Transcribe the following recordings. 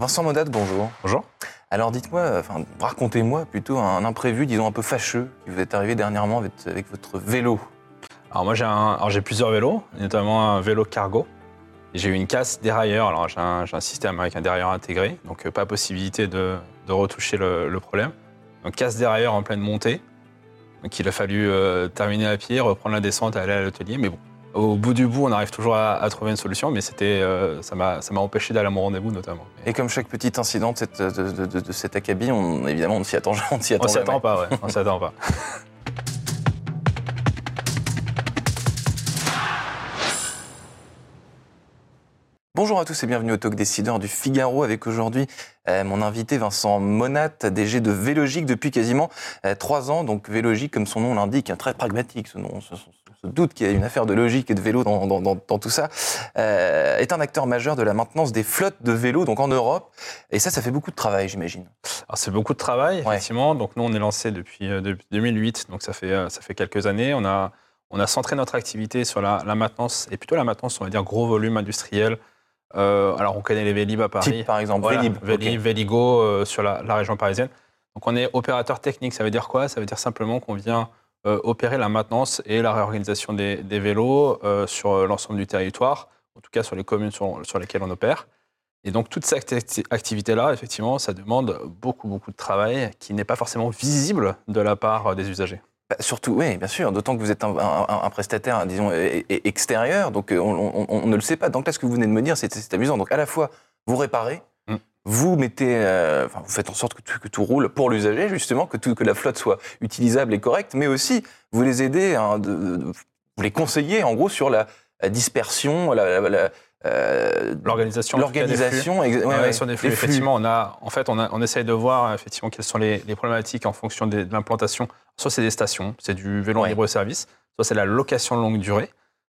Vincent Modat, bonjour. Bonjour. Alors dites-moi, enfin racontez-moi plutôt un imprévu, disons un peu fâcheux, qui vous est arrivé dernièrement avec, avec votre vélo. Alors moi j'ai un- alors, j'ai plusieurs vélos, notamment un vélo cargo. Et J'ai eu une casse dérailleur, alors j'ai un, j'ai un système avec un dérailleur intégré, donc euh, pas possibilité de, de retoucher le, le problème. Donc casse dérailleur en pleine montée, donc il a fallu euh, terminer à pied, reprendre la descente, aller à l'atelier, mais bon, au bout du bout on arrive toujours à, à trouver une solution, mais c'était, euh, ça m'a ça m'a empêché d'aller à mon rendez-vous notamment. Et comme chaque petit incident de, cette, de, de- de- de cet acabit, on, évidemment on ne s'y attend, on ne s'y attend pas, ouais, on s'y attend pas. Bonjour à tous et bienvenue au Talk Décideur du Figaro avec aujourd'hui euh, mon invité Vincent Monat, DG de Vélogique depuis quasiment euh, trois ans. Donc Vélogique, comme son nom l'indique, hein, très pragmatique ce nom. Se doute qu'il y a une affaire de logique et de vélo dans, dans- dans- dans tout ça. Euh, est un acteur majeur de la maintenance des flottes de vélos donc en Europe. Et ça, ça fait beaucoup de travail, j'imagine. Alors c'est beaucoup de travail, Ouais. effectivement. Donc nous, on est lancé depuis, euh, depuis 2008, donc ça fait, euh, ça fait quelques années. On a, on a centré notre activité sur la, la maintenance, et plutôt la maintenance, on va dire, gros volume industriel. Euh, alors on connaît les Vélib à Paris. Type par exemple Voilà, Vélib. Vélib. Véligo euh, sur la, la région parisienne. Donc on est opérateur technique, ça veut dire quoi? Ça veut dire simplement qu'on vient euh, opérer la maintenance et la réorganisation des, vélos euh, sur euh, l'ensemble du territoire, en tout cas sur les communes sur, lesquelles on opère. Et donc toute cette acti- activité-là, effectivement, ça demande beaucoup, beaucoup de travail qui n'est pas forcément visible de la part euh, des usagers. Bah, surtout, oui, bien sûr, d'autant que vous êtes un, prestataire, disons, e- e- extérieur, donc euh, on, ne le sait pas. Donc là, ce que vous venez de me dire, c'est amusant. Donc à la fois, vous réparez. Vous mettez, euh, enfin, vous faites en sorte que tout, que tout roule pour l'usager, justement, que, tout, que la flotte soit utilisable et correcte, mais aussi, vous les aidez, hein, de- de- vous les conseillez, en gros, sur la, la dispersion, la, la- la, euh, L'organisation, tout cas, des flux. l'organisation, ouais, Ouais, ouais, sur des flux, effectivement, on a, en fait, on, a- on essaye de voir effectivement quelles sont les, les problématiques en fonction des- de l'implantation. Soit c'est des stations, c'est du vélo Ouais. libre service, soit c'est la location longue durée.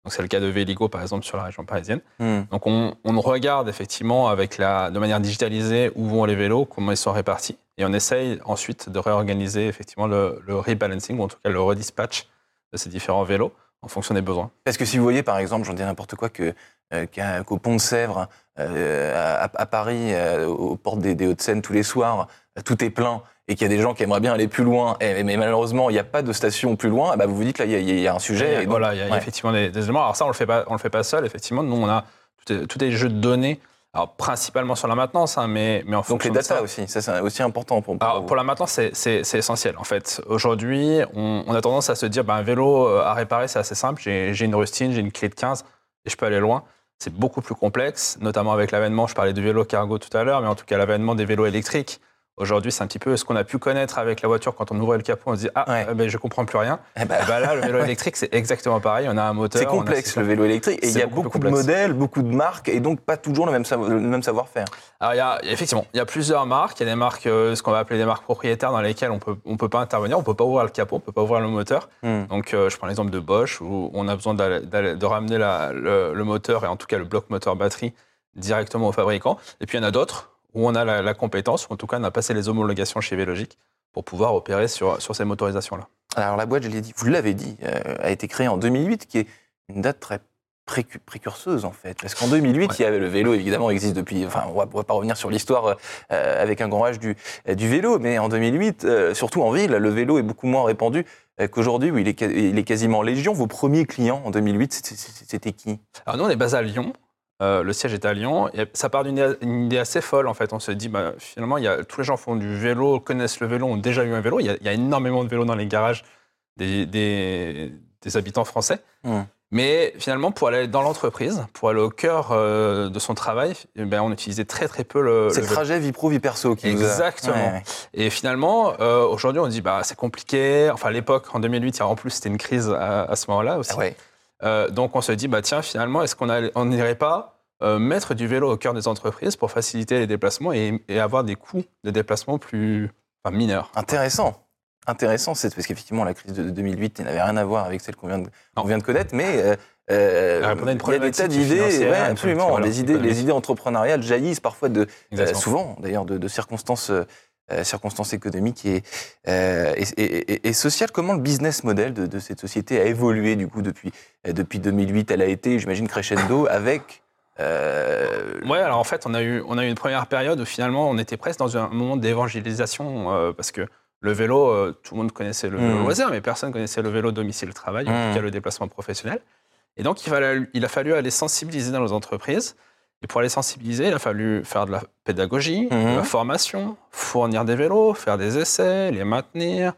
Donc c'est le cas de Véligo par exemple sur la région parisienne. Hmm. Donc on, on regarde effectivement avec la, de manière digitalisée où vont les vélos, comment ils sont répartis, et on essaye ensuite de réorganiser effectivement le, le rebalancing ou en tout cas le redispatch de ces différents vélos en fonction des besoins. Parce que si vous voyez, par exemple, j'en dis n'importe quoi, que, euh, qu'au Pont de Sèvres, euh, à, à Paris, euh, aux portes des, des Hauts-de-Seine, tous les soirs, tout est plein et qu'il y a des gens qui aimeraient bien aller plus loin, et- mais malheureusement, il n'y a pas de station plus loin, eh ben, vous vous dites là, il y a- il y, a un sujet. et donc- voilà, il y a ouais. effectivement des, des éléments. Alors ça, on le pas, on le fait pas seul. Effectivement, nous, on a tous les- jeux de données. Alors principalement sur la maintenance, hein, mais, mais en Donc les data ça- aussi, ça c'est aussi important pour, pour Alors, vous. pour la maintenance, c'est- essentiel. En fait, aujourd'hui, on, on a tendance à se dire, ben, un vélo euh, à réparer, c'est assez simple. J'ai j'ai une rustine, j'ai une clé de 15 et je peux aller loin. C'est beaucoup plus complexe, notamment avec l'avènement, je parlais du vélo cargo tout à l'heure, mais en tout cas l'avènement des vélos électriques. Aujourd'hui, c'est un petit peu ce qu'on a pu connaître avec la voiture quand on ouvrait le capot, on se dit, ah, Ouais. euh, ben, je comprends plus rien. Eh ben, Et ben là, le vélo électrique, c'est exactement pareil. On a un moteur. c'est a complexe le vélo électrique, et il y a beaucoup de modèles, beaucoup de marques, et donc pas toujours le même, savo- le même savoir-faire. Alors, il y a, effectivement, il y a plusieurs marques. Il y a des marques, euh, ce qu'on va appeler des marques propriétaires, dans lesquelles on peut, on peut pas intervenir, on peut pas ouvrir le capot, on peut pas ouvrir le moteur. Hmm. Donc, euh, je prends l'exemple de Bosch, où on a besoin de ramener la- le, le moteur, et en tout cas le bloc moteur batterie, directement au fabricant. Et puis, il y en a d'autres où on a la, la compétence, ou en tout cas, on a passé les homologations chez Vélogique pour pouvoir opérer sur, sur ces motorisations-là. Alors la boîte, je l'ai dit, vous l'avez dit, euh, a été créée en 2008, qui est une date très précu- précurseuse en fait. Parce qu'en 2008, Ouais. il y avait le vélo, évidemment, existe depuis. Enfin, on on va pas revenir sur l'histoire euh, avec un grand âge du, du vélo, mais en 2008, euh, surtout en ville, le vélo est beaucoup moins répandu euh, qu'aujourd'hui, où il est, il est quasiment légion. Vos premiers clients en 2008, c'était- c'était c'était qui? Alors nous, on est basé à Lyon. Euh, le siège est à Lyon. Et ça part d'une idée- assez folle, en fait. On se dit, bah, finalement, il y a, tous les gens font du vélo, connaissent le vélo, ont déjà eu un vélo. Il y a, il y a énormément de vélos dans les garages des, des- des habitants français. Hmm. Mais finalement, pour aller dans l'entreprise, pour aller au cœur euh, de son travail, eh ben, on utilisait très très peu le, C'est le trajet vie pro, vie perso qui vous a- Exactement. Ouais, ouais. Et finalement, euh, aujourd'hui, on dit, bah, c'est compliqué. Enfin, à l'époque, en 2008, il y a- en plus, c'était une crise à, à ce moment-là aussi. Ah ouais. Euh, donc on se dit, bah, tiens, finalement, est-ce qu'on n'irait pas euh, mettre du vélo au cœur des entreprises pour faciliter les déplacements et, et avoir des coûts de déplacement plus enfin, mineurs? Intéressant. Intéressant, c'est parce qu'effectivement, la crise de 2008 n'avait rien à voir avec celle qu'on vient, de- vient connaître, mais euh, euh, il y a des tas d'idées, ouais, absolument. Les idées, les idées entrepreneuriales jaillissent parfois de, souvent d'ailleurs de, de circonstances, euh, circonstances économiques et, euh, et, et- et- et sociales. Comment le business model de, de cette société a évolué du coup depuis, euh, depuis 2008 Elle a été, j'imagine, crescendo avec Euh, Ouais, alors en fait, on a, eu, on a eu une première période où finalement, on était presque dans un moment d'évangélisation, parce que le vélo, tout le monde connaissait le vélo Mm. loisir, mais personne connaissait le vélo domicile-travail, en Mm. tout cas le déplacement professionnel. Et donc, il, fallait- il a fallu aller sensibiliser dans les entreprises. Et pour aller sensibiliser, il a fallu faire de la pédagogie, Mhm. de la formation, fournir des vélos, faire des essais, les maintenir,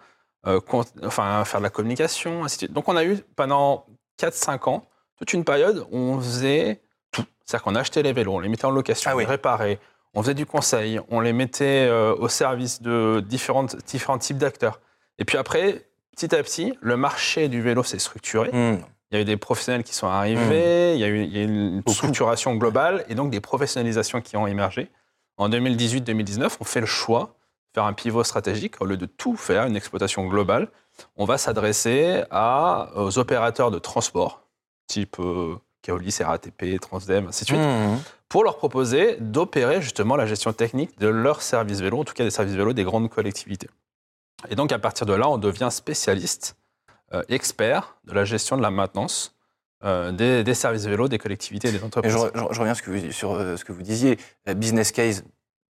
euh, enfin, faire de la communication, ainsi de suite. Donc, on a eu pendant 4-5 ans toute une période où on faisait tout. C'est-à-dire qu'on achetait les vélos, on les mettait en location, Ah on oui. les réparait, on faisait du conseil, on les mettait euh, au service de différentes, différents types d'acteurs. Et puis après, petit à petit, le marché du vélo s'est structuré. hmm. Il y a eu des professionnels qui sont arrivés, il, y a eu, il y a eu une structuration globale et donc des professionnalisations qui ont émergé. En 2018-2019, on fait le choix de faire un pivot stratégique. Au lieu de tout faire, une exploitation globale, on va s'adresser aux opérateurs de transport, type euh, Keolis, RATP, Transdem, ainsi de suite, Hmm. pour leur proposer d'opérer justement la gestion technique de leurs services vélo, en tout cas des services vélo des grandes collectivités. Et donc à partir de là, on devient spécialiste, expert de la gestion de la maintenance euh, des, des services vélo des collectivités et des Et entreprises. je, je- je reviens ce que vous- sur euh, ce que vous disiez. Euh, Business case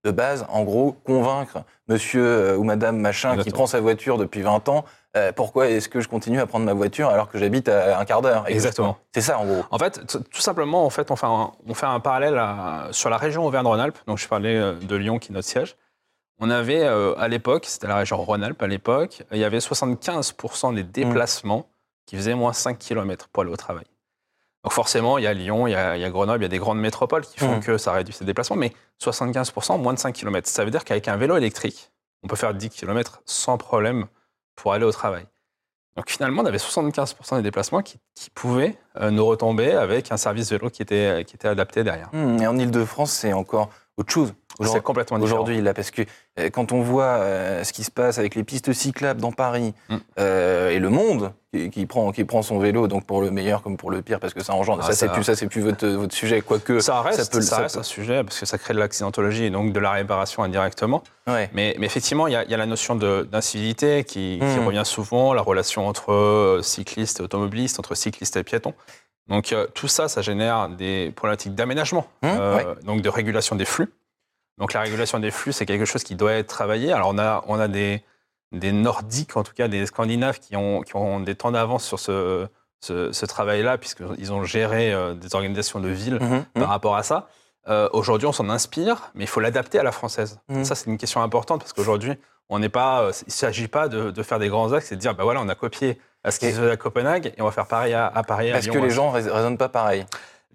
de base, en gros, convaincre monsieur euh, ou madame machin qui prend sa voiture depuis 20 ans, euh, pourquoi est-ce que je continue à prendre ma voiture alors que j'habite à un quart d'heure? Exactement. C'est ça, en gros. En fait, tout simplement, en fait, on fait un, on fait un parallèle à- sur la région Auvergne-Rhône-Alpes. Donc, je parlais euh, de Lyon, qui est notre siège. On avait, euh, à l'époque, c'était la région Rhône-Alpes à l'époque, il y avait 75% des déplacements qui faisaient moins 5 km pour aller au travail. Donc, forcément, il y a Lyon, il y a, il y a Grenoble, il y a des grandes métropoles qui font Mhm. que ça réduit ces déplacements, mais 75%, moins de 5 km. Ça veut dire qu'avec un vélo électrique, on peut faire 10 km sans problème pour aller au travail. Donc finalement, on avait 75% des déplacements qui, qui pouvaient euh, nous retomber avec un service vélo qui était, qui était adapté derrière. Hmm, Et en Ile-de-France, c'est encore autre chose. C'est Aujourd'hui- complètement. Aujourd'hui, là, parce que euh, quand on voit euh, ce qui se passe avec les pistes cyclables dans Paris Mm. euh, et le monde qui, qui prend, qui prend son vélo, donc pour le meilleur comme pour le pire, parce que ça engendre. Ah, ça, c'est plus, ça, c'est plus votre, votre sujet, quoique. Ça reste, ça peut- ça ça reste peut- un sujet parce que ça crée de l'accidentologie et donc de la réparation indirectement. Ouais. Mais, mais effectivement, il y, a- il y a la notion d'incivilité qui, qui Mm. revient souvent, la relation entre cyclistes et automobilistes, entre cyclistes et piétons. Donc euh, tout ça, ça génère des problématiques d'aménagement, Mm, euh, ouais. donc de régulation des flux. Donc la régulation des flux, c'est quelque chose qui doit être travaillé. Alors on a, on a des, des Nordiques, en tout cas des Scandinaves, qui ont, qui ont des temps d'avance sur ce, ce, ce travail-là, puisqu'ils ont géré euh, des organisations de villes Mhm, mhm. par rapport à ça. Aujourd'hui, on s'en inspire, mais il faut l'adapter à la française. Ça, c'est une question importante parce qu'aujourd'hui, on n'est pas, il ne s'agit pas de, de faire des grands axes et de dire, bah voilà, on a copié à ce qui se faisait à Copenhague et on va faire pareil à, à Paris. à Lyon, que les à- gens rais- raisonnent pas pareil.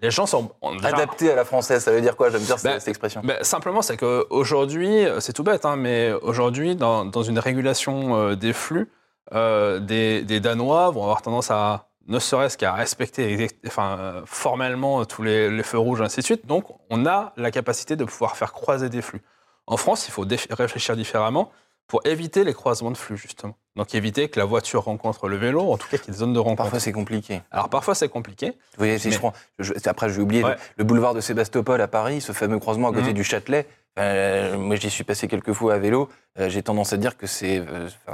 les gens sont on- déjà- Adapté à la française, ça veut dire quoi? J'aime bien cette- Ben, cette expression. Ben, simplement, c'est qu'aujourd'hui, c'est tout bête, hein, mais aujourd'hui, dans, dans une régulation euh, des flux, euh, des, des Danois vont avoir tendance à, ne serait-ce qu'à respecter enfin, formellement tous les, les feux rouges, ainsi de suite. Donc, on a la capacité de pouvoir faire croiser des flux. En France, il faut réfléchir différemment pour éviter les croisements de flux, justement. Donc, éviter que la voiture rencontre le vélo, en tout cas qu'il y ait des zones de rencontre. Parfois, c'est compliqué. Alors, parfois, c'est compliqué. Vous voyez, si Mais- je prends, je- après, j'ai oublié Ouais. le, le boulevard de Sébastopol à Paris, ce fameux croisement à côté Mhm. du Châtelet. Euh, moi, j'y suis passé quelques fois à vélo. Euh, j'ai tendance à dire que c'est euh, que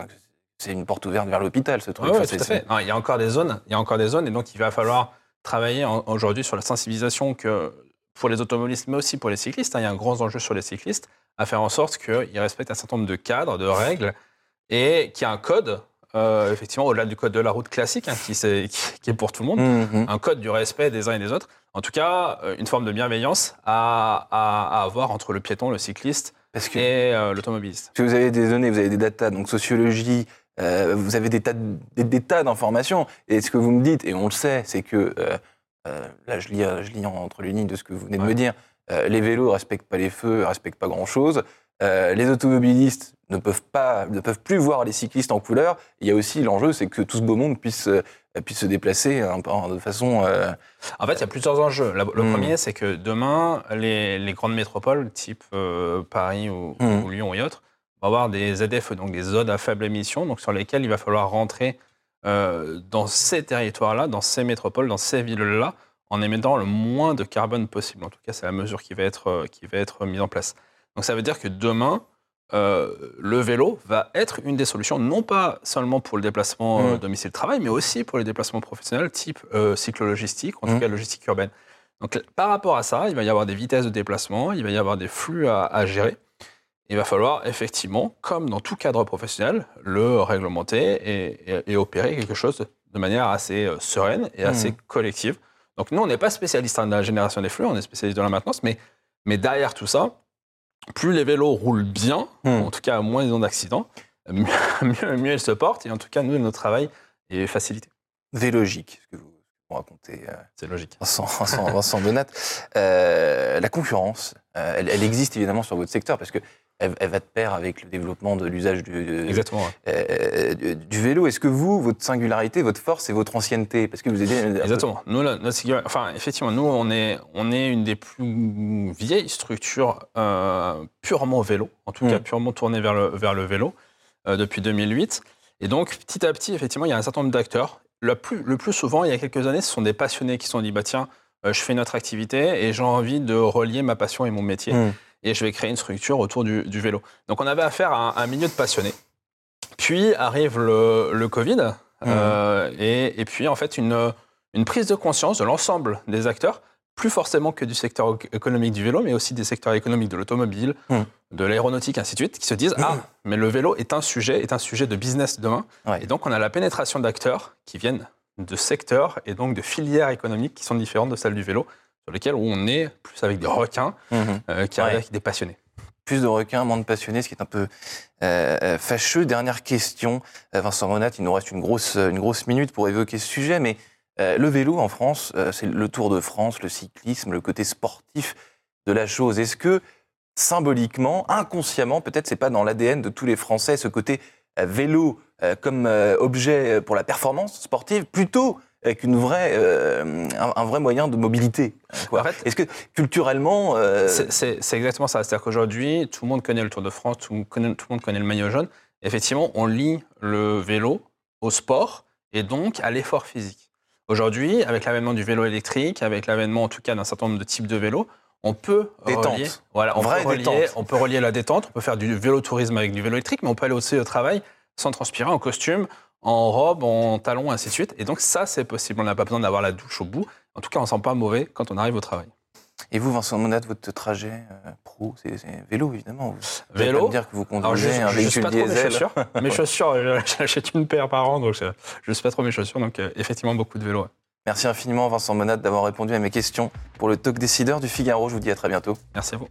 c'est une porte ouverte vers l'hôpital, ce truc. Ouais, tout à fait. Non, il y a encore des zones, il y a encore des zones, et donc il va falloir travailler aujourd'hui sur la sensibilisation que pour les automobilistes, mais aussi pour les cyclistes. hein, il y a un grand enjeu sur les cyclistes à faire en sorte qu'ils respectent un certain nombre de cadres, de règles, et qu'il y a un code, euh, effectivement, au-delà du code de la route classique, hein, qui, c'est- qui- qui est pour tout le monde, Mhm. un code du respect des uns et des autres. En tout cas, euh, une forme de bienveillance à, à- à avoir entre le piéton, le cycliste Parce que, et euh, l'automobiliste. parce que vous avez des données, vous avez des datas, donc sociologie, euh, vous avez des tas, de- des, des tas d'informations. Et ce que vous me dites, et on le sait, c'est que, euh, là, je lis, je lis entre les lignes de ce que vous venez de Ouais. me dire, euh, les vélos ne respectent pas les feux, ne respectent pas grand-chose. Euh, les automobilistes ne peuvent, pas, ne peuvent plus voir les cyclistes en couleur. Il y a aussi l'enjeu, c'est que tout ce beau monde puisse, euh, puisse se déplacer de façon... euh, En fait, il y a plusieurs enjeux. Le Hmm. premier, c'est que demain, les, les grandes métropoles, type Paris ou, Hmm. ou Lyon et autres, vont avoir des ZFE, donc des zones à faible émission, donc sur lesquelles il va falloir rentrer dans ces territoires-là, dans ces métropoles, dans ces villes-là, en émettant le moins de carbone possible. En tout cas, c'est la mesure qui va être, euh, qui va être mise en place. Donc ça veut dire que demain, euh, le vélo va être une des solutions, non pas seulement pour le déplacement euh, Mm. domicile-travail, mais aussi pour les déplacements professionnels type euh, cyclo-logistique, en tout Mm. cas logistique urbaine. Donc par rapport à ça, il va y avoir des vitesses de déplacement, il va y avoir des flux à, à gérer. Il va falloir effectivement, comme dans tout cadre professionnel, le réglementer et, et- et opérer quelque chose de manière assez sereine et assez Mhm. collective. Donc nous, on n'est pas spécialiste de la génération des flux, on est spécialiste de la maintenance, mais, mais derrière tout ça, plus les vélos roulent bien, Mhm. en tout cas moins ils ont d'accidents, mieux, mieux, mieux ils se portent. Et en tout cas, nous, notre travail est facilité. Vélogique, ce que vous, vous racontez, euh, C'est logique. Vincent, Vincent, Vincent Donat. Euh, la concurrence, euh, elle, elle existe évidemment sur votre secteur parce que elle, elle va de pair avec le développement de l'usage du, Exactement. ouais. euh, du, du vélo. Est-ce que vous, votre singularité, votre force, c'est votre ancienneté? Parce que vous êtes peu- Exactement. Nous, notre enfin, effectivement, nous, on est, on est une des plus vieilles structures euh, purement vélo, en tout Mm. cas purement tournée vers le, vers le vélo, euh, depuis 2008. Et donc, petit à petit, effectivement, il y a un certain nombre d'acteurs. Le plus, le plus souvent, il y a quelques années, ce sont des passionnés qui se sont dit, bah tiens, euh, je fais une autre activité et j'ai envie de relier ma passion et mon métier. Mm. Et je vais créer une structure autour du, du vélo. Donc, on avait affaire à un, un milieu de passionnés. Puis arrive le, le Covid. euh, et, et puis, en fait, une, une prise de conscience de l'ensemble des acteurs, plus forcément que du secteur éc- économique du vélo, mais aussi des secteurs économiques de l'automobile, Mm. de l'aéronautique, ainsi de suite, qui se disent Ah, mais le vélo est un sujet, est un sujet de business demain. Ouais. Et donc, on a la pénétration d'acteurs qui viennent de secteurs et donc de filières économiques qui sont différentes de celles du vélo, sur lesquelles on est plus avec des requins Mhm. euh, qui arrivent Ouais. avec des passionnés. Plus de requins, moins de passionnés, ce qui est un peu euh, euh, fâcheux. Dernière question, Euh, Vincent Monat, il nous reste une grosse, une grosse minute pour évoquer ce sujet, mais le vélo en France, c'est le Tour de France, le cyclisme, le côté sportif de la chose. Est-ce que symboliquement, inconsciemment, peut-être c'est pas dans l'ADN de tous les Français, ce côté vélo comme objet pour la performance sportive, plutôt euh, qu'une vraie, euh, un, un vrai moyen de mobilité. euh, quoi. En fait- Est-ce que culturellement, euh, C'est- exactement ça. C'est-à-dire qu'aujourd'hui, tout le monde connaît le Tour de France, tout, le monde connaît- tout le monde connaît le maillot jaune. Effectivement, on lie le vélo au sport et donc à l'effort physique. Aujourd'hui, avec l'avènement du vélo électrique, avec l'avènement en tout cas d'un certain nombre de types de vélos, on peut Détente. relier, voilà, on peut, relier, on peut relier la détente, on peut faire du vélo-tourisme avec du vélo électrique, mais on peut aller aussi au travail sans transpirer, en costume, en robe, en talons, ainsi de suite. Et donc ça, c'est possible. On n'a pas besoin d'avoir la douche au bout. En tout cas, on ne sent pas mauvais quand on arrive au travail. Et vous, Vincent Monat, votre trajet euh, pro, c'est vélo, évidemment. Vous Vélo. pas me dire que vous Alors, je conduisez un ne suis véhicule pas trop mes chaussures. Mes chaussures, euh, j'achète une paire par an, donc je ne sais pas trop mes chaussures. Donc, euh, effectivement, beaucoup de vélo. ouais. Merci infiniment, Vincent Monat, d'avoir répondu à mes questions pour le Talk Décideur du Figaro. Je vous dis à très bientôt. Merci à vous.